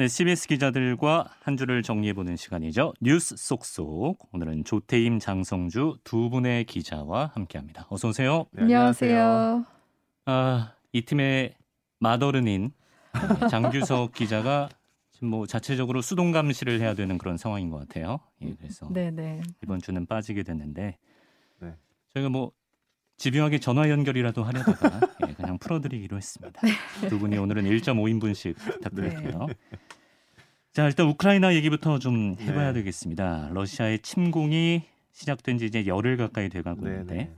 네, CBS 기자들과 한 주를 정리해보는 시간이죠. 뉴스 속속. 오늘은 조태임, 장성주 두 분의 기자와 함께합니다. 어서 오세요. 네, 안녕하세요. 아, 이 팀의 마더른인 장규석 기자가 지금 뭐 자체적으로 수동 감시를 해야 되는 그런 상황인 것 같아요. 예, 그래서 네네. 이번 주는 빠지게 됐는데 네. 저희가 뭐 집요하게 전화 연결이라도 하려다가 예, 그냥 풀어드리기로 했습니다. 두 분이 오늘은 1.5인분씩 부탁드릴게요. 자 일단 우크라이나 얘기부터 좀 해봐야 네. 되겠습니다. 러시아의 침공이 시작된 지 이제 열흘 가까이 돼가고 네, 있는데 네.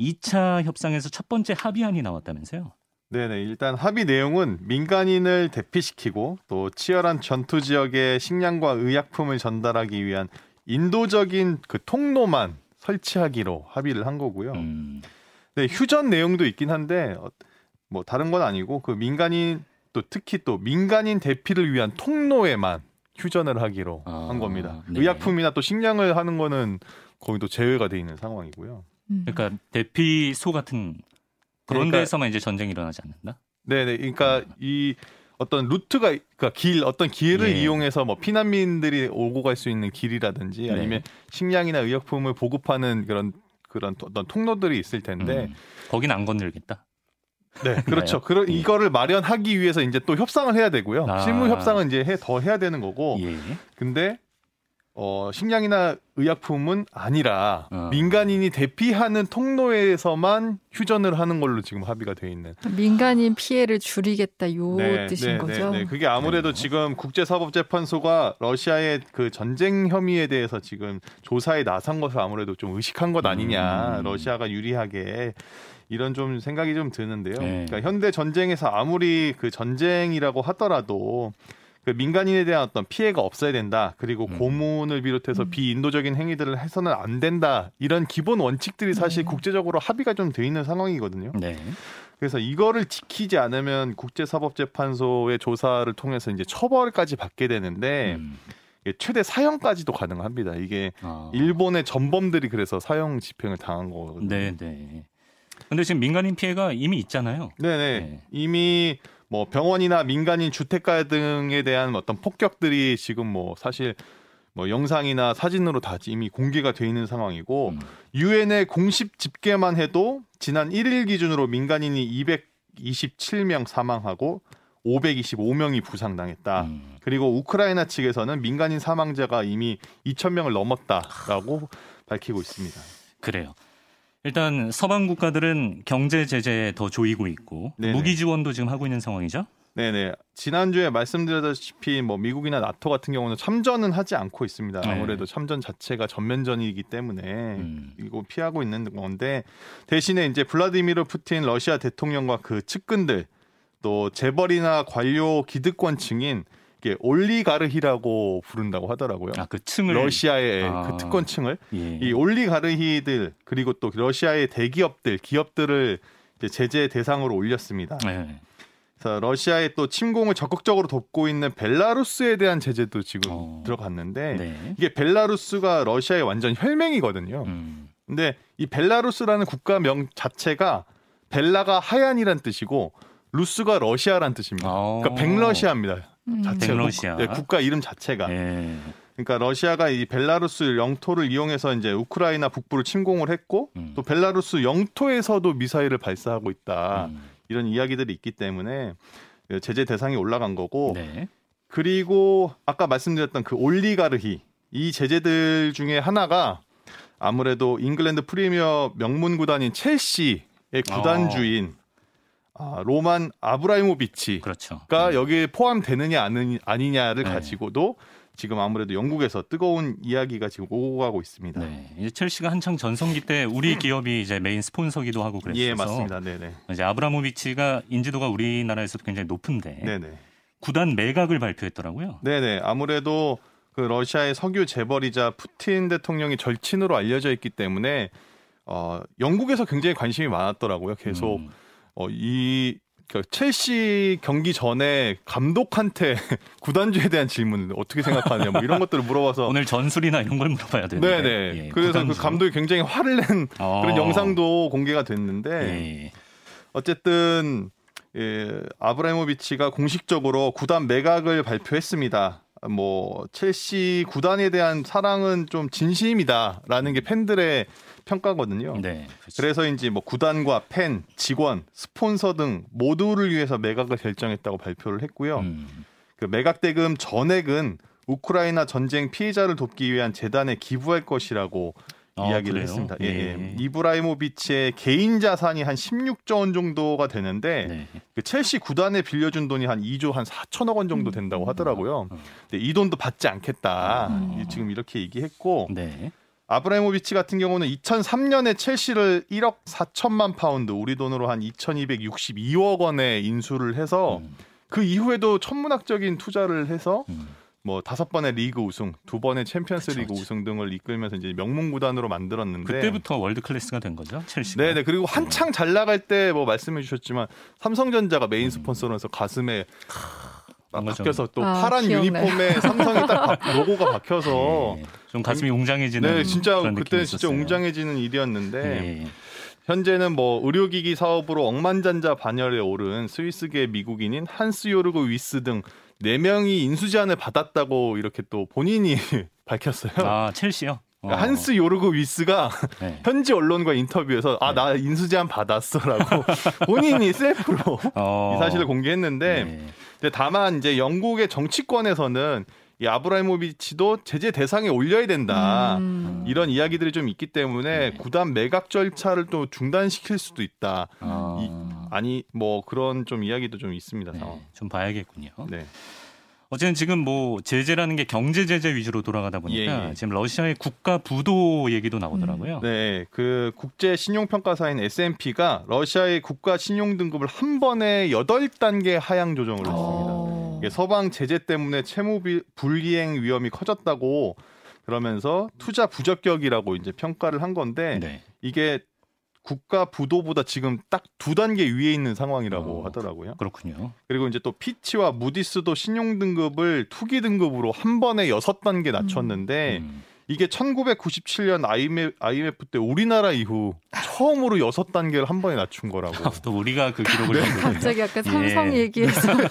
2차 협상에서 첫 번째 합의안이 나왔다면서요? 네네 일단 합의 내용은 민간인을 대피시키고 또 치열한 전투 지역에 식량과 의약품을 전달하기 위한 인도적인 그 통로만 설치하기로 합의를 한 거고요. 음, 네, 휴전 내용도 있긴 한데 어, 뭐 다른 건 아니고 그 민간인 또 특히 또 민간인 대피를 위한 통로에만 휴전을 하기로 아, 한 겁니다. 네. 의약품이나 또 식량을 하는 거는 거의 또 제외가 돼 있는 상황이고요. 음. 그러니까 대피소 같은 그런 그러니까- 데에서만 이제 전쟁이 일어나지 않는다? 네 네. 그러니까 이 어떤 루트가 그러니까 길 어떤 기회를 예. 이용해서 뭐 피난민들이 오고 갈 수 있는 길이라든지 네. 아니면 식량이나 의약품을 보급하는 그런 그런 어떤 통로들이 있을 텐데 음, 거긴 안 건들겠다. 네 그렇죠 예. 이거를 마련하기 위해서 이제 또 협상을 해야 되고요 아. 실무 협상은 이제 해, 더 해야 되는 거고 예. 근데 어 식량이나 의약품은 아니라 어. 민간인이 대피하는 통로에서만 휴전을 하는 걸로 지금 합의가 돼 있는 민간인 피해를 줄이겠다 요 네, 뜻인 네, 거죠. 네, 네. 그게 아무래도 네. 지금 국제사법재판소가 러시아의 그 전쟁 혐의에 대해서 지금 조사에 나선 것을 아무래도 좀 의식한 것 아니냐. 음. 러시아가 유리하게 이런 좀 생각이 좀 드는데요. 네. 그러니까 현대 전쟁에서 아무리 그 전쟁이라고 하더라도 그 민간인에 대한 어떤 피해가 없어야 된다. 그리고 음. 고문을 비롯해서 음. 비인도적인 행위들을 해서는 안 된다. 이런 기본 원칙들이 사실 네. 국제적으로 합의가 좀 돼 있는 상황이거든요. 네. 그래서 이거를 지키지 않으면 국제사법재판소의 조사를 통해서 이제 처벌까지 받게 되는데 음. 최대 사형까지도 가능합니다. 이게 아. 일본의 전범들이 그래서 사형 집행을 당한 거거든요. 네, 네. 근데 지금 민간인 피해가 이미 있잖아요. 네네. 네. 이미 뭐 병원이나 민간인 주택가 등에 대한 어떤 폭격들이 지금 뭐 사실 뭐 영상이나 사진으로 다 이미 공개가 돼 있는 상황이고 음. 유엔의 공식 집계만 해도 지난 1일 기준으로 민간인이 227명 사망하고 525명이 부상당했다. 음. 그리고 우크라이나 측에서는 민간인 사망자가 이미 2,000명을 넘었다라고 밝히고 있습니다. 그래요. 일단 서방 국가들은 경제 제재에 더 조이고 있고 네네. 무기 지원도 지금 하고 있는 상황이죠. 네네. 지난주에 말씀드렸다시피 뭐 미국이나 나토 같은 경우는 참전은 하지 않고 있습니다. 네. 아무래도 참전 자체가 전면전이기 때문에 음. 이거 피하고 있는 건데 대신에 이제 블라디미르 푸틴 러시아 대통령과 그 측근들 또 재벌이나 관료 기득권층인 이게 올리가르히라고 부른다고 하더라고요. 아 그 층을 러시아의 아. 그 특권층을 예. 이 올리가르히들 그리고 또 러시아의 대기업들 기업들을 제재 대상으로 올렸습니다. 네. 그래서 러시아의 또 침공을 적극적으로 돕고 있는 벨라루스에 대한 제재도 지금 어. 들어갔는데 네. 이게 벨라루스가 러시아의 완전 혈맹이거든요. 음. 근데 이 벨라루스라는 국가명 자체가 벨라가 하얀이란 뜻이고 루스가 러시아란 뜻입니다. 어. 그러니까 백러시아입니다. 음. 자체가. 국, 네, 국가 이름 자체가. 예. 그러니까 러시아가 이 벨라루스 영토를 이용해서 이제 우크라이나 북부를 침공을 했고 음. 또 벨라루스 영토에서도 미사일을 발사하고 있다. 음. 이런 이야기들이 있기 때문에 제재 대상이 올라간 거고 네. 그리고 아까 말씀드렸던 그 올리가르히 이 제재들 중에 하나가 아무래도 잉글랜드 프리미어 명문 구단인 첼시의 구단주인 아, 로만 아브라이모비치가 그렇죠. 여기에 포함되느냐 아니, 아니냐를 네. 가지고도 지금 아무래도 영국에서 뜨거운 이야기가 지금 오고 가고 있습니다. 네. 이제 첼시가 한창 전성기 때 우리 기업이 이제 메인 스폰서기도 하고 그랬어서 예, 맞습니다. 네네. 이제 아브라모비치가 인지도가 우리나라에서도 굉장히 높은데 네네. 구단 매각을 발표했더라고요. 네네. 아무래도 그 러시아의 석유 재벌이자 푸틴 대통령이 절친으로 알려져 있기 때문에 어, 영국에서 굉장히 관심이 많았더라고요. 계속 음. 어, 이 그러니까 첼시 경기 전에 감독한테 구단주에 대한 질문 어떻게 생각하냐 뭐 이런 것들을 물어봐서 오늘 전술이나 이런 걸 물어봐야 되는데. 네네. 예, 그래서 그 구단주. 감독이 굉장히 화를 낸 어. 그런 영상도 공개가 됐는데 예. 어쨌든 예, 아브라모비치가 공식적으로 구단 매각을 발표했습니다. 뭐 첼시 구단에 대한 사랑은 좀 진심이다라는 게 팬들의 평가거든요. 네. 그렇죠. 그래서인지 뭐 구단과 팬, 직원, 스폰서 등 모두를 위해서 매각을 결정했다고 발표를 했고요. 음. 그 매각 대금 전액은 우크라이나 전쟁 피해자를 돕기 위한 재단에 기부할 것이라고 아, 이야기를 그래요? 했습니다. 예, 예. 예. 이브라이모비치의 개인 자산이 한 16조 원 정도가 되는데 네. 그 첼시 구단에 빌려준 돈이 한 2조 한 4천억 원 정도 된다고 하더라고요. 음. 근데 이 돈도 받지 않겠다. 음. 지금 이렇게 얘기했고 네. 아브라이모비치 같은 경우는 2003년에 첼시를 1억 4천만 파운드 우리 돈으로 한 2,262억 원에 인수를 해서 음. 그 이후에도 천문학적인 투자를 해서 음. 뭐 다섯 번의 리그 우승, 두 번의 챔피언스 그쵸, 리그 그쵸. 우승 등을 이끌면서 이제 명문 구단으로 만들었는데 그때부터 월드 클래스가 된 거죠. 첼시가. 네네 그리고 한창 잘 나갈 때 뭐 말씀해 주셨지만 삼성전자가 메인 스폰서로서 가슴에 좀- 박혀서 또 아, 파란 기억나요. 유니폼에 삼성이 딱 박- 로고가 박혀서 예. 좀 가슴이 웅장해지는 네 진짜 그런 그때 느낌이 진짜 있었어요. 웅장해지는 일이었는데 예. 현재는 뭐 의료기기 사업으로 억만장자 반열에 오른 스위스계 미국인인 한스 요르그 위스 등 네 명이 인수 제안을 받았다고 이렇게 또 본인이 밝혔어요. 아 첼시요. 어. 그러니까 한스 요르그 위스가 네. 현지 언론과 인터뷰에서 아 나 인수 제안 받았어라고 본인이 셀프로 어. 이 사실을 공개했는데 네. 근데 다만 이제 영국의 정치권에서는 이 아브라이모비치도 제재 대상에 올려야 된다. 음. 이런 이야기들이 좀 있기 때문에 네. 구단 매각 절차를 또 중단시킬 수도 있다. 어. 이- 아니 뭐 그런 좀 이야기도 좀 있습니다. 네, 상황. 좀 봐야겠군요. 네. 어쨌든 지금 뭐 제재라는 게 경제 제재 위주로 돌아가다 보니까 예, 예. 지금 러시아의 국가 부도 얘기도 나오더라고요. 네, 그 국제 신용 평가사인 S&P가 러시아의 국가 신용 등급을 한 번에 8단계 하향 조정을 했습니다. 어. 이게 서방 제재 때문에 채무 비- 불이행 위험이 커졌다고 그러면서 투자 부적격이라고 이제 평가를 한 건데 네. 이게 국가 부도보다 지금 딱 두 단계 위에 있는 상황이라고 어, 하더라고요. 그렇군요. 그리고 이제 또 피치와 무디스도 신용 등급을 투기 등급으로 한 번에 여섯 단계 낮췄는데 음. 이게 1997년 IMF, IMF 때 우리나라 이후 처음으로 여섯 단계를 한 번에 낮춘 거라고. 또 우리가 그 기록을 세우군요. 갑자기 아까 예. 삼성 얘기해서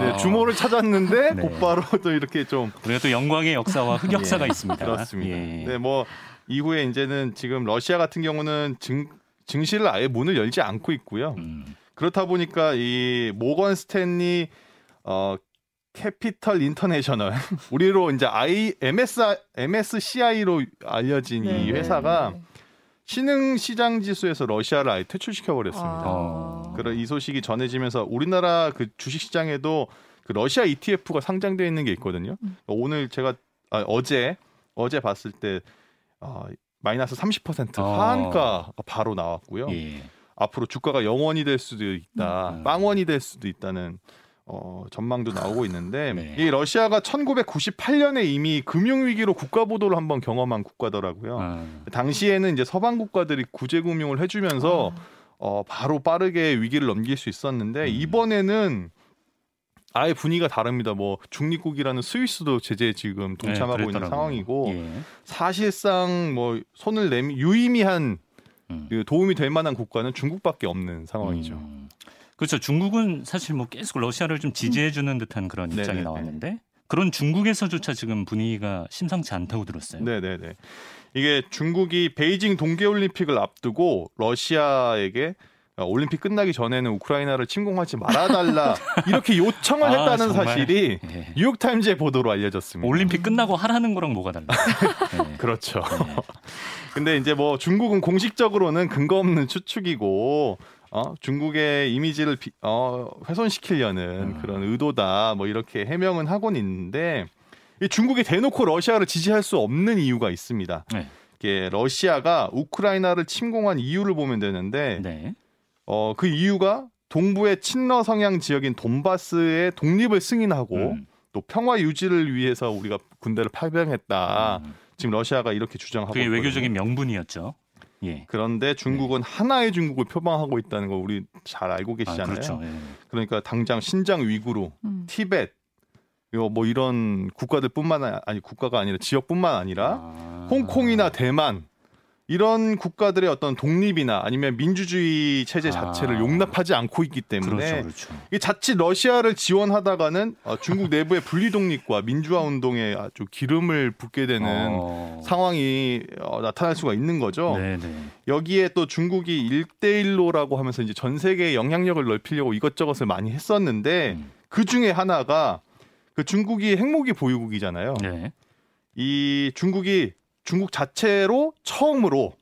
네, 어, 주모를 찾았는데 네. 곧바로 또 이렇게 좀 우리가 또 영광의 역사와 흑역사가 예, 있습니다. 그렇습니다. 예. 네, 뭐 이후에 이제는 지금 러시아 같은 경우는 증 증시를 아예 문을 열지 않고 있고요. 음. 그렇다 보니까 이 모건 스탠리 어 캐피털 인터내셔널 우리로 이제 I MS MSCI로 알려진 이 네. 회사가 신흥 시장 지수에서 러시아를 아예 퇴출시켜 버렸습니다. 어. 그런 이 소식이 전해지면서 우리나라 그 주식 시장에도 그 러시아 ETF가 상장되어 있는 게 있거든요. 음. 오늘 제가 아, 어제 어제 봤을 때 어, 마이너스 30% 어. 하한가가 바로 나왔고요. 예. 앞으로 주가가 0원이 될 수도 있다, 음. 빵원이 될 수도 있다는 어, 전망도 나오고 있는데 네. 이 러시아가 1998년에 이미 금융 위기로 국가 보도를 한번 경험한 국가더라고요. 아, 당시에는 이제 서방 국가들이 구제 금융을 해주면서 아. 어, 바로 빠르게 위기를 넘길 수 있었는데 음. 이번에는 아예 분위기가 다릅니다. 뭐 중립국이라는 스위스도 제재에 지금 동참하고 네, 있는. 상황이고 예. 사실상 뭐 손을 내미 유의미한 음. 그 도움이 될 만한 국가는 중국밖에 없는 상황이죠. 음. 그렇죠. 중국은 사실 뭐 계속 러시아를 좀 지지해 주는 듯한 그런 입장이 네네네. 나왔는데 그런 중국에서조차 지금 분위기가 심상치 않다고 들었어요. 네 네 네. 이게 중국이 베이징 동계 올림픽을 앞두고 러시아에게 어, 올림픽 끝나기 전에는 우크라이나를 침공하지 말아달라 이렇게 요청을 아, 했다는 정말? 사실이 예. 뉴욕타임즈의 보도로 알려졌습니다. 올림픽 끝나고 하라는 거랑 뭐가 달라? 예. 그렇죠. 예. 근데 이제 뭐 중국은 공식적으로는 근거 없는 추측이고 어, 중국의 이미지를 비- 어, 훼손시키려는 음. 그런 의도다 뭐 이렇게 해명은 하곤 있는데 이 중국이 대놓고 러시아를 지지할 수 없는 이유가 있습니다. 네. 이게 러시아가 우크라이나를 침공한 이유를 보면 되는데 네. 어, 그 이유가 동부의 친러 성향 지역인 돈바스의 독립을 승인하고 음. 또 평화 유지를 위해서 우리가 군대를 파병했다. 음. 지금 러시아가 이렇게 주장하고 그게 있거든요. 외교적인 명분이었죠. 예. 그런데 중국은 하나의 중국을 표방하고 있다는 걸 우리 잘 알고 아, 계시잖아요. 그렇죠. 예. 그러니까 당장 신장 위구르, 음. 티벳 뭐 이런 국가들뿐만 아니 국가가 아니라 지역뿐만 아니라 아. 홍콩이나 대만 이런 국가들의 어떤 독립이나 아니면 민주주의 체제 자체를 아. 용납하지 않고 있기 때문에 그렇죠, 그렇죠. 이 자칫 러시아를 지원하다가는 어, 중국 내부의 분리 독립과 민주화 운동에 아주 기름을 붓게 되는 어. 상황이 어, 나타날 수가 있는 거죠. 네, 네. 여기에 또 중국이 일대일로라고 하면서 이제 전 세계에 영향력을 넓히려고 이것저것을 많이 했었는데 음. 그 중에 하나가 그 중국이 핵무기 보유국이잖아요. 네. 이 중국이 중국 자체로 처음으로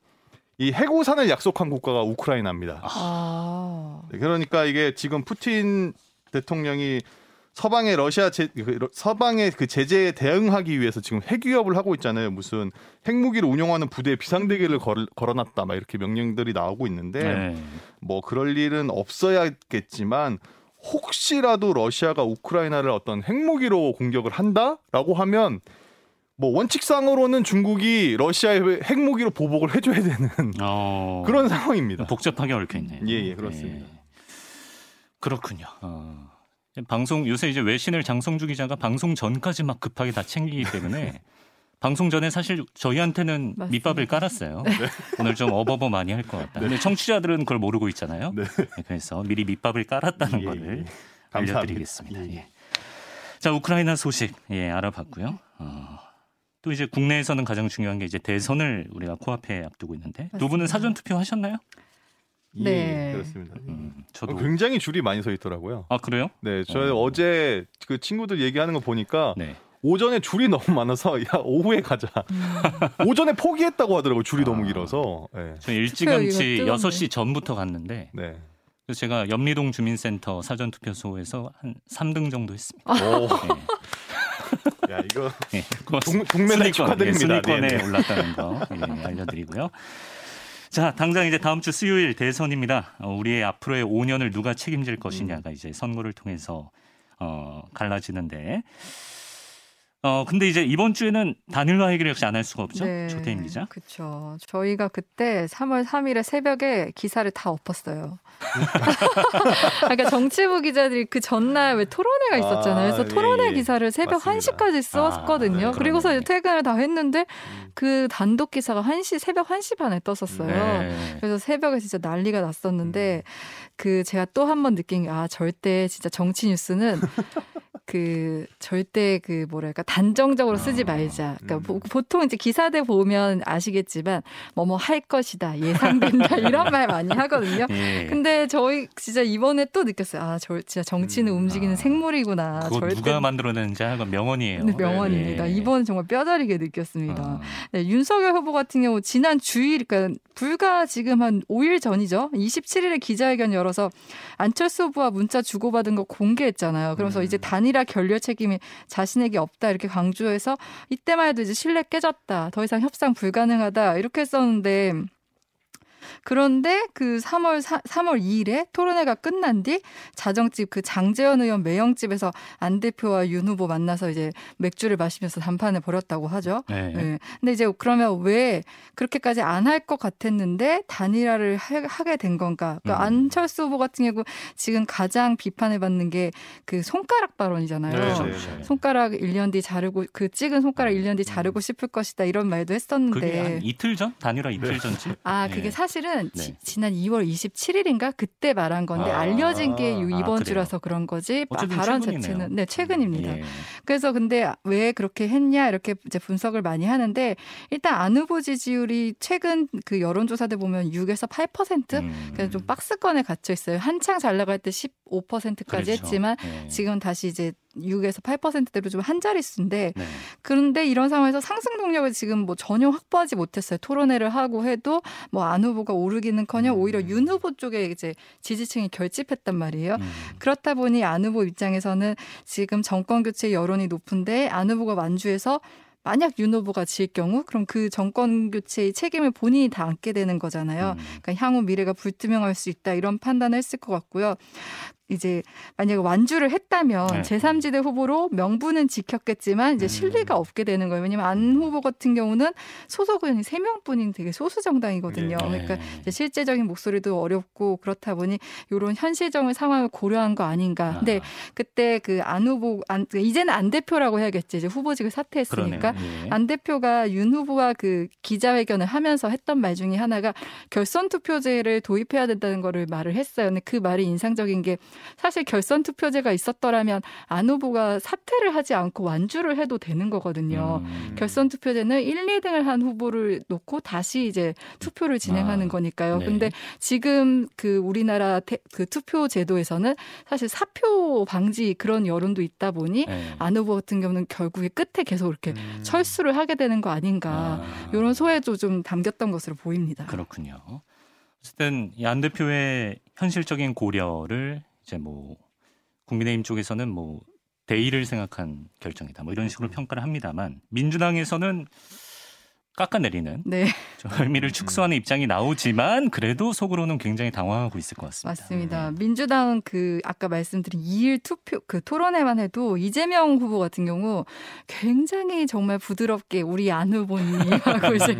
이 해고산을 약속한 국가가 우크라이나입니다. 아. 네, 그러니까 이게 지금 푸틴 대통령이 서방의 러시아 제, 그 러- 서방의 그 제재에 대응하기 위해서 지금 핵위협을 하고 있잖아요. 무슨 핵무기를 운용하는 부대에 비상대기를 걸, 걸어놨다 막 이렇게 명령들이 나오고 있는데 네. 뭐 그럴 일은 없어야겠지만 혹시라도 러시아가 우크라이나를 어떤 핵무기로 공격을 한다라고 하면 뭐 원칙상으로는 중국이 러시아의 핵무기로 보복을 해줘야 되는 어. 그런 상황입니다. 복잡하게 얽혀 있네요. 예, 예, 그렇습니다. 그렇군요. 어. 방송 요새 이제 외신을 장성주 기자가 방송 전까지 막 급하게 다 챙기기 때문에 방송 전에 사실 저희한테는 맞습니다. 밑밥을 깔았어요. 오늘 좀 어버버 많이 할 것 같다. 근데 청취자들은 그걸 모르고 있잖아요. 네. 그래서 미리 밑밥을 깔았다는 예, 거를 예. 알려드리겠습니다. 예. 예. 자 우크라이나 소식 예 알아봤고요. 어, 또 이제 국내에서는 가장 중요한 게 이제 대선을 우리가 코앞에 앞두고 있는데 두 분은 맞습니다. 사전 투표 하셨나요? 예, 네. 그렇습니다. 음, 어, 저도 굉장히 줄이 많이 서 있더라고요. 아 그래요? 네, 저희 어. 어. 제 그 친구들 얘기하는 거 보니까 네. 오전에 줄이 너무 많아서 야 오후에 가자. 오전에 포기했다고 하더라고요. 줄이 아. 너무 길어서. 네. 저 일찌감치 투표 이거 뜨겁네. 6시 전부터 갔는데 네. 그래서 제가 염리동 주민센터 사전 투표소에서 한 3등 정도 했습니다. 야 이거 예. 동, 동메달 축하드립니다. 예, 순위권에 네, 네. 올랐다는 거 예, 알려드리고요. 자, 당장 이제 다음 주 수요일 대선입니다. 어, 우리의 앞으로의 5년을 누가 책임질 것이냐가 음. 이제 선거를 통해서 어, 갈라지는데. 어, 근데 이제 이번 주에는 단일화 얘기를 역시 안 할 수가 없죠. 조태임 기자. 그렇죠. 저희가 그때 3월 3일에 새벽에 기사를 다 엎었어요. 그러니까 정치부 기자들이 그 전날 왜 토론회가 있었잖아요. 그래서 아, 토론회 예, 예. 기사를 새벽 맞습니다. 1시까지 썼거든요. 아, 네, 그리고서. 이제 퇴근을 다 했는데 음. 그 단독 기사가 1시 새벽 1시 반에 떴었어요. 네. 그래서 새벽에 진짜 난리가 났었는데 그 제가 또 한 번 느낀 게 아 절대 진짜 정치 뉴스는 그 절대 그 뭐랄까 단정적으로 쓰지 아, 말자. 그러니까 음. 보- 보통 이제 기사들 보면 아시겠지만 뭐 뭐 할 것이다 예상된다 이런 말 많이 하거든요. 예. 근데 저희 진짜 이번에 또 느꼈어요. 아, 저 진짜 정치는 음, 움직이는 아. 생물이구나. 그거 절대 누가 만들어내는지 하는 건 명언이에요. 네, 명언입니다. 예. 이번은 정말 뼈저리게 느꼈습니다. 아, 네, 윤석열 후보 같은 경우 지난 주일, 그러니까 불과 지금 한 5일 전이죠. 27일에 기자회견 열어서 안철수 후보와 문자 주고받은 거 공개했잖아요. 그러면서 음. 이제 단일 화 결렬 책임이 자신에게 없다 이렇게 강조해서 이때만 해도 이제 신뢰 깨졌다. 더 이상 협상 불가능하다 이렇게 했었는데 그런데 그 3월 4, 3월 2일에 토론회가 끝난 뒤 자정집 그 장재현 의원 매형집에서 안 대표와 윤 후보 만나서 이제 맥주를 마시면서 담판을 벌였다고 하죠. 네. 네. 근데 이제 그러면 왜 그렇게까지 안 할 것 같았는데 단일화를 하- 하게 된 건가? 그러니까 음. 안철수 후보 같은 경우 지금 가장 비판을 받는 게 그 손가락 발언이잖아요. 네, 그렇죠. 네. 네. 손가락 1년 뒤 자르고 그 찍은 손가락 1년 뒤 자르고 싶을 것이다 이런 말도 했었는데 그게 한 이틀 전 단일화 이틀 전지. 아, 예. 그게 사실 은 네. 지, 지난 2월 27일인가 그때 말한 건데 아. 알려진 게 요- 아, 이번 그래요? 주라서 그런 거지. 발언 최근이네요. 자체는 네, 최근입니다. 예. 그래서 근데 왜 그렇게 했냐 이렇게 이제 분석을 많이 하는데 일단 안 후보 지지율이 최근 그 여론조사들 보면 6에서 8% 음. 그냥 좀 박스권에 갇혀 있어요. 한창 잘 나갈 때 15%까지 그렇죠. 했지만 예. 지금 다시 이제 6에서 8%대로 좀 한 자릿수인데 네. 그런데 이런 상황에서 상승 동력을 지금 뭐 전혀 확보하지 못했어요. 토론회를 하고 해도 뭐 안 후보 가 오르기는커녕 음. 오히려 윤 후보 쪽에 이제 지지층이 결집했단 말이에요. 음. 그렇다 보니 안 후보 입장에서는 지금 정권 교체 여론이 높은데 안 후보가 완주해서 만약 윤 후보가 질 경우 그럼 그 정권 교체의 책임을 본인이 다 안게 되는 거잖아요. 음. 그러니까 향후 미래가 불투명할 수 있다 이런 판단을 했을 것 같고요. 이제 만약에 완주를 했다면 네. 제3지대 후보로 명분은 지켰겠지만 이제 음. 신뢰가 없게 되는 거예요. 왜냐면 안 후보 같은 경우는 소속 의원이 3명뿐인 되게 소수 정당이거든요. 네. 그러니까 이제 실제적인 목소리도 어렵고 그렇다 보니 이런 현실적인 상황을 고려한 거 아닌가. 근데 그때 그 안 후보 안 이제는 안 대표라고 해야겠지. 이제 후보직을 사퇴했으니까. 예. 안 대표가 윤 후보와 그 기자회견을 하면서 했던 말 중에 하나가 결선 투표제를 도입해야 된다는 거를 말을 했어요. 근데 그 말이 인상적인 게 사실 결선 투표제가 있었더라면 안 후보가 사퇴를 하지 않고 완주를 해도 되는 거거든요. 음. 결선 투표제는 1, 2등을 한 후보를 놓고 다시 이제 투표를 진행하는 아, 거니까요. 네. 근데 지금 그 우리나라 태- 그 투표 제도에서는 사실 사표 방지 그런 여론도 있다 보니 예. 안 후보 같은 경우는 결국에 끝에 계속 이렇게 음. 철수를 하게 되는 거 아닌가 아. 이런 소외도 좀 담겼던 것으로 보입니다. 그렇군요. 어쨌든 이 안 대표의 현실적인 고려를 이제 뭐 국민의힘 쪽에서는 뭐 대의를 생각한 결정이다. 뭐 이런 식으로 평가를 합니다만 민주당에서는 깎아내리는 네, 좀 의미를 축소하는 입장이 나오지만 그래도 속으로는 굉장히 당황하고 있을 것 같습니다. 맞습니다. 민주당은 그 아까 말씀드린 2일 투표 그 토론회만 해도 이재명 후보 같은 경우 굉장히 정말 부드럽게 우리 안 후보님 하고 이제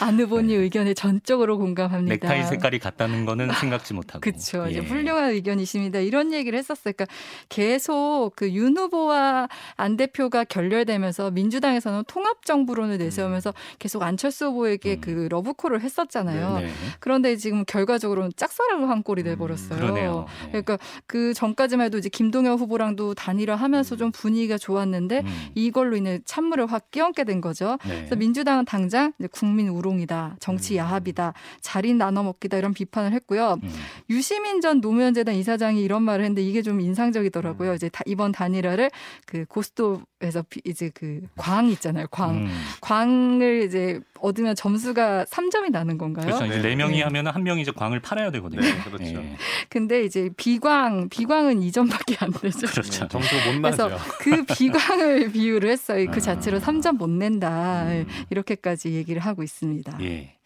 안 후보님 의견에 전적으로 공감합니다. 넥타이 색깔이 같다는 거는 생각지 못하고. 그렇죠. 예. 훌륭한 의견이십니다. 이런 얘기를 했었어요. 그러니까 계속 그 윤 후보와 안 대표가 결렬되면서 민주당에서는 통합 정부론을 내세우면서 계속 안철수 후보에게 음. 그 러브콜을 했었잖아요. 네, 네. 그런데 지금 결과적으로는 짝사랑을 한 꼴이 돼 버렸어요. 그러네요. 네. 그러니까 그 전까지만 해도 이제 김동연 후보랑도 단일화하면서 좀 분위기가 좋았는데 음. 이걸로 인해 찬물을 확 끼얹게 된 거죠. 네. 그래서 민주당은 당장 국민 우롱이다, 정치 음. 야합이다, 자린 나눠 먹기다 이런 비판을 했고요. 음. 유시민 전 노무현 재단 이사장이 이런 말을 했는데 이게 좀 인상적이더라고요. 이제 다- 이번 단일화를 그 고스톱에서 비- 이제 그 광 있잖아요. 광. 음. 광을 이제 얻으면 점수가 3점이 나는 건가요? 그렇죠. 이제 네. 네 명이 네. 하면 한 명이 이제 광을 팔아야 되거든요. 네, 그렇죠. 예. 근데 이제 비광, 비광은 2점밖에 안 되죠. 그렇죠. 네, 점수 못 그래서 나죠. 그 비광을 비유를 했어요. 그 아. 자체로 3점 못 낸다. 음. 이렇게까지 얘기를 하고 있습니다. 예.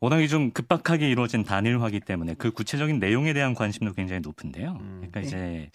워낙에 좀 급박하게 이루어진 단일화기 때문에 그 구체적인 내용에 대한 관심도 굉장히 높은데요. 음. 그러니까 네. 이제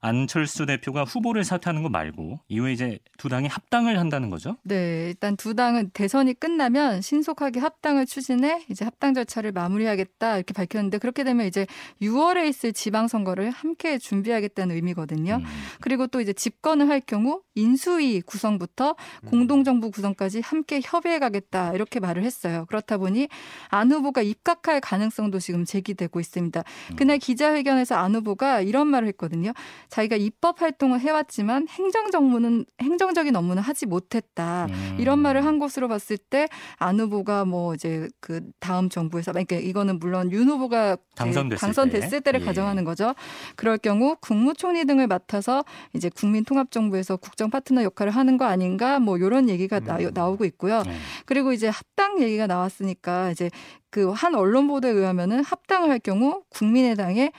안철수 대표가 후보를 사퇴하는 거 말고 이후에 이제 두 당이 합당을 한다는 거죠. 네, 일단 두 당은 대선이 끝나면 신속하게 합당을 추진해 이제 합당 절차를 마무리하겠다 이렇게 밝혔는데 그렇게 되면 이제 6월에 있을 지방선거를 함께 준비하겠다는 의미거든요. 음. 그리고 또 이제 집권을 할 경우 인수위 구성부터 음. 공동정부 구성까지 함께 협의해 가겠다 이렇게 말을 했어요. 그렇다 보니 안 후보가 입각할 가능성도 지금 제기되고 있습니다. 음. 그날 기자회견에서 안 후보가 이런 말을 했거든요. 자기가 입법 활동을 해왔지만 행정 정무는 행정적인 업무는 하지 못했다. 음. 이런 말을 한 것으로 봤을 때 안 후보가 뭐 이제 그 다음 정부에서 그러니까 이거는 물론 윤 후보가 당선됐을 당선됐을 때. 때를 예. 가정하는 거죠. 그럴 경우 국무총리 등을 맡아서 이제 국민통합정부에서 국정 파트너 역할을 하는 거 아닌가 뭐 이런 얘기가 나, 음. 나 오고 있고요. 네. 그리고 이제 합당 얘기가 나왔으니까 이제 그 한 언론 보도에 의하면은 합당을 할 경우 국민의당에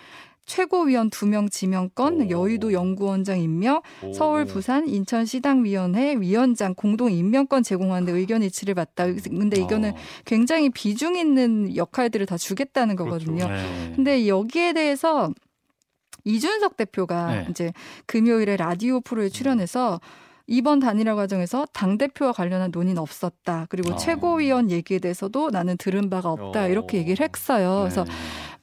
최고위원 두명 지명권, 오. 여의도 연구원장 임명, 오. 서울, 부산, 인천 시당위원회 위원장 공동 임명권 제공하는 데 의견 일치를 봤다. 근데 이거는 어. 굉장히 비중 있는 역할들을 다 주겠다는 거거든요. 네. 근데 여기에 대해서 이준석 대표가 네. 이제 금요일에 라디오 프로에 출연해서 이번 단일화 과정에서 당 대표와 관련한 논의는 없었다. 그리고 어. 최고위원 얘기에 대해서도 나는 들은 바가 없다. 어. 이렇게 얘기를 했어요. 그래서 네.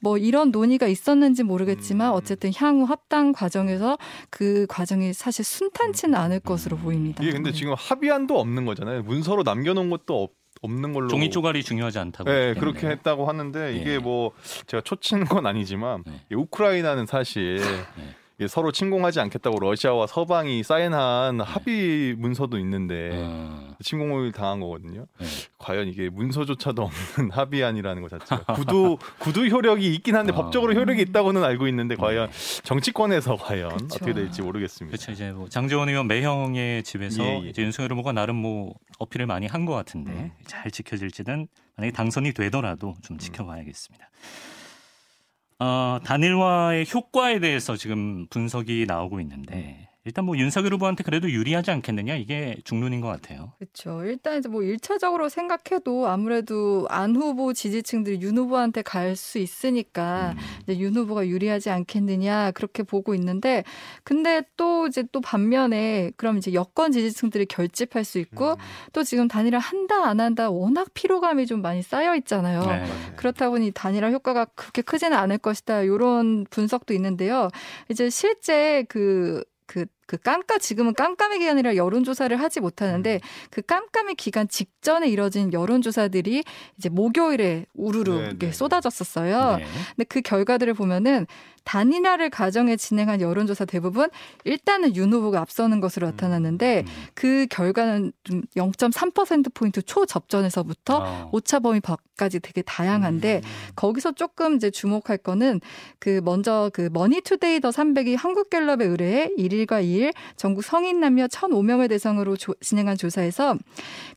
뭐 이런 논의가 있었는지 모르겠지만 음. 어쨌든 향후 합당 과정에서 그 과정이 사실 순탄치는 않을 것으로 보입니다. 이게 근데 네. 지금 합의안도 없는 거잖아요. 문서로 남겨놓은 것도 없, 없는 걸로. 종이 쪼가리 중요하지 않다고. 네, 그렇게. 했다고 하는데 이게 예. 뭐 제가 초치는 건 아니지만 네. 이 우크라이나는 사실 네. 이게 서로 침공하지 않겠다고 러시아와 서방이 사인한 합의 문서도 있는데 어, 침공을 당한 거거든요. 네. 과연 이게 문서조차도 없는 합의안이라는 것 자체가 구두 구두 효력이 있긴 한데 어. 법적으로 효력이 있다고는 알고 있는데 과연 네. 정치권에서 과연 그쵸. 어떻게 될지 모르겠습니다. 그렇죠. 이제 뭐 장재원 의원 매형의 집에서 예, 예. 이제 윤석열 후보가 나름 뭐 어필을 많이 한 것 같은데 음. 잘 지켜질지는 만약에 당선이 되더라도 좀 지켜봐야겠습니다. 어, 단일화의 효과에 대해서 지금 분석이 나오고 있는데 일단 뭐 윤석열 후보한테 그래도 유리하지 않겠느냐 이게 중론인 것 같아요. 그렇죠. 일단 이제 뭐 1차적으로 생각해도 아무래도 안 후보 지지층들이 윤 후보한테 갈 수 있으니까 음. 이제 윤 후보가 유리하지 않겠느냐 그렇게 보고 있는데 근데 또 이제 또 반면에 그럼 이제 여권 지지층들이 결집할 수 있고 음. 또 지금 단일화 한다 안 한다 워낙 피로감이 좀 많이 쌓여 있잖아요. 네. 그렇다 보니 단일화 효과가 그렇게 크지는 않을 것이다. 이런 분석도 있는데요. 이제 실제 그 그, 그 깜깜, 지금은 깜깜이 기간이라 여론조사를 하지 못하는데 그 깜깜이 기간 직전에 이뤄진 여론조사들이 이제 목요일에 우르르 네, 이렇게 네. 쏟아졌었어요. 네. 근데 그 결과들을 보면은 단일화를 가정해 진행한 여론조사 대부분 일단은 윤 후보가 앞서는 것으로 나타났는데 음. 그 결과는 좀 0.3%포인트 초접전에서부터 아. 오차 범위 밖까지 되게 다양한데 음. 거기서 조금 이제 주목할 거는 그 먼저 그 머니투데이 더 300이 한국갤럽에 의뢰해 1일과 2일 전국 성인 남녀 1,005명을 대상으로 조- 진행한 조사에서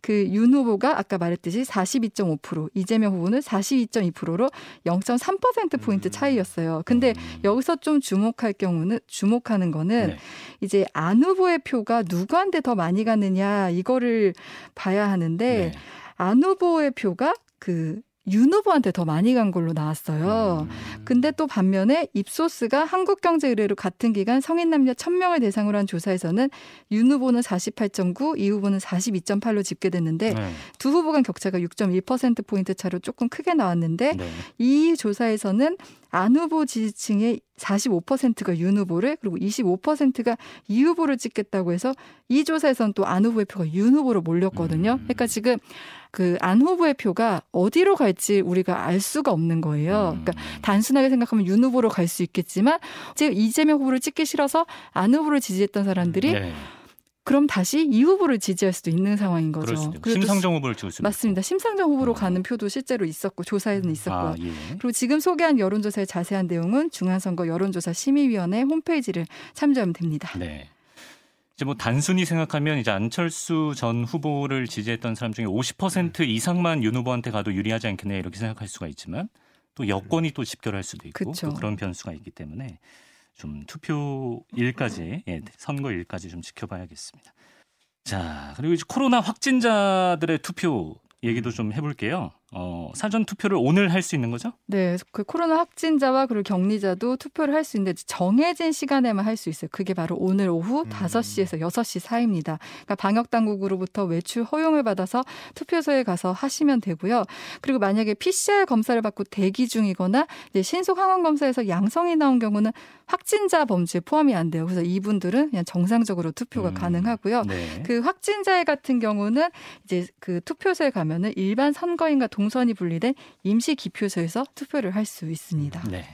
그 윤 후보가 아까 말했듯이 42.5% 이재명 후보는 42.2%로 0.3% 포인트 음. 차이였어요. 근데 음. 여기서 좀 주목할 경우는 주목하는 거는 네. 이제 안 후보의 표가 누구한테 더 많이 가느냐 이거를 봐야 하는데 네. 안 후보의 표가 그 윤 후보한테 더 많이 간 걸로 나왔어요. 음. 근데 또 반면에 입소스가 한국경제의뢰로 같은 기간 성인 남녀 1000명을 대상으로 한 조사에서는 윤 후보는 48.9, 이 후보는 42.8로 집계됐는데 네. 두 후보 간 격차가 6.1% 포인트 차로 조금 크게 나왔는데 네. 이 조사에서는 안 후보 지지층의 45%가 윤 후보를 그리고 25%가 이 후보를 찍겠다고 해서 이 조사에서는 또 안 후보의 표가 윤 후보로 몰렸거든요. 음. 그러니까 지금 그 안 후보의 표가 어디로 갈지 우리가 알 수가 없는 거예요. 음. 그러니까 단순하게 생각하면 윤 후보로 갈 수 있겠지만 지금 이재명 후보를 찍기 싫어서 안 후보를 지지했던 사람들이 네. 그럼 다시 이 후보를 지지할 수도 있는 상황인 거죠. 심상정 후보를 찍을 수도 맞습니다. 심상정 후보로 어. 가는 표도 실제로 있었고 조사에는 있었고 아, 예. 그리고 지금 소개한 여론조사의 자세한 내용은 중앙선거 여론조사 심의위원회 홈페이지를 참조하면 됩니다. 네. 이제 뭐 단순히 생각하면 이제 안철수 전 후보를 지지했던 사람 중에 50% 이상만 윤 후보한테 가도 유리하지 않겠냐 이렇게 생각할 수가 있지만 또 여권이 또 집결할 수도 있고 그쵸. 또 그런 변수가 있기 때문에 좀 투표일까지 예, 선거일까지 좀 지켜봐야겠습니다. 자 그리고 이제 코로나 확진자들의 투표 얘기도 좀 해볼게요. 어, 사전 투표를 오늘 할 수 있는 거죠? 네, 그 코로나 확진자와 그리고 격리자도 투표를 할 수 있는데 정해진 시간에만 할 수 있어요. 그게 바로 오늘 오후 음. 5시에서 6시 사이입니다. 그러니까 방역 당국으로부터 외출 허용을 받아서 투표소에 가서 하시면 되고요. 그리고 만약에 PCR 검사를 받고 대기 중이거나 이제 신속 항원 검사에서 양성이 나온 경우는 확진자 범주에 포함이 안 돼요. 그래서 이분들은 그냥 정상적으로 투표가 음. 가능하고요. 네. 그 확진자 같은 경우는 이제 그 투표소에 가면은 일반 선거인과 동선이 분리된 임시 기표소에서 투표를 할 수 있습니다. 네.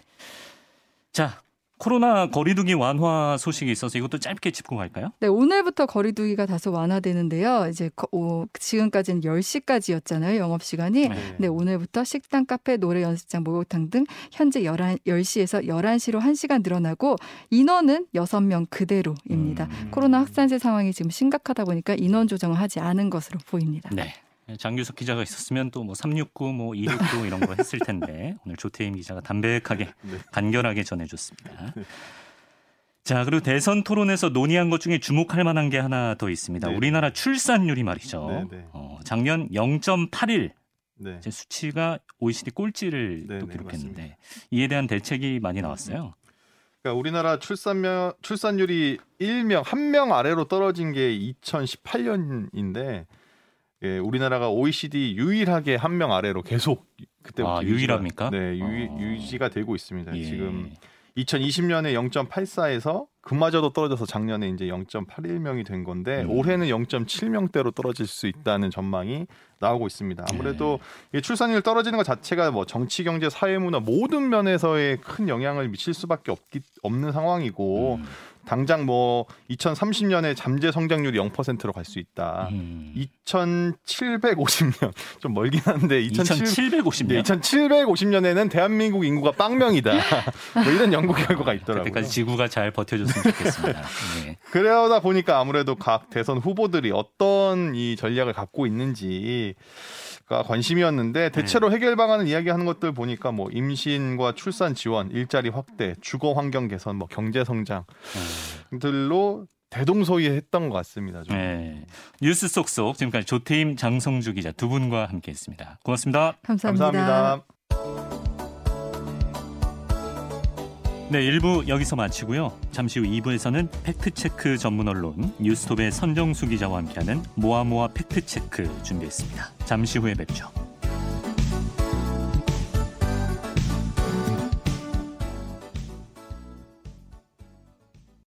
자, 코로나 거리두기 완화 소식이 있어서 이것도 짧게 짚고 갈까요? 네, 오늘부터 거리두기가 다소 완화되는데요. 이제 거- 어, 지금까지는 10시까지였잖아요, 영업 시간이. 네. 네, 오늘부터 식당, 카페, 노래 연습장, 목욕탕 등 현재 11, 10시에서 11시로 1시간 늘어나고 인원은 6명 그대로입니다. 음. 코로나 확산세 상황이 지금 심각하다 보니까 인원 조정을 하지 않은 것으로 보입니다. 네. 장규석 기자가 있었으면 또 뭐 369, 뭐 269 이런 거 했을 텐데 오늘 조태임 기자가 담백하게 네. 간결하게 전해줬습니다. 자 그리고 대선 토론에서 논의한 것 중에 주목할 만한 게 하나 더 있습니다. 네. 우리나라 출산율이 말이죠. 네, 네. 어, 작년 0.81 네. 제 수치가 OECD 꼴찌를 네, 또 네, 기록했는데 이에 대한 대책이 많이 나왔어요. 그러니까 우리나라 출산명 출산율이 1명 한 명 아래로 떨어진 게 2018년인데 예, 우리나라가 OECD 유일하게 한 명 아래로 계속 그때부터 아, 유지가- 유일합니까? 네, 유, 어. 유지가 되고 있습니다. 예. 지금 2020년에 0.84에서 그마저도 떨어져서 작년에 이제 0.81명이 된 건데 음. 올해는 0.7명대로 떨어질 수 있다는 전망이 나오고 있습니다. 아무래도 네. 이 출산율 떨어지는 것 자체가 뭐 정치, 경제, 사회, 문화 모든 면에서의 큰 영향을 미칠 수밖에 없기, 없는 상황이고 음. 당장 뭐 2030년에 잠재 성장률이 0%로 갈 수 있다. 음. 2750년 좀 멀긴 한데 2750년. 네, 2750년에는 대한민국 인구가 빵명이다. 뭐 이런 연구 결과가 있더라고요. 그때까지 지구가 잘 버텨줬으면 좋겠습니다. 네. 그러다 보니까 아무래도 각 대선 후보들이 어떤 이 전략을 갖고 있는지 가 관심이었는데 대체로 네. 해결 방안을 이야기하는 것들 보니까 뭐 임신과 출산 지원, 일자리 확대, 주거 환경 개선, 뭐 경제 성장 음. 들로 대동소이했던 것 같습니다. 좀. 네. 뉴스 속속 지금까지 조태임 장성주 기자 두 분과 함께했습니다. 고맙습니다. 감사합니다. 감사합니다. 네, 1부 여기서 마치고요. 잠시 후 2부에서는 팩트체크 전문 언론 뉴스톱의 선정수 기자와 함께하는 모아모아 팩트체크 준비했습니다. 잠시 후에 뵙죠.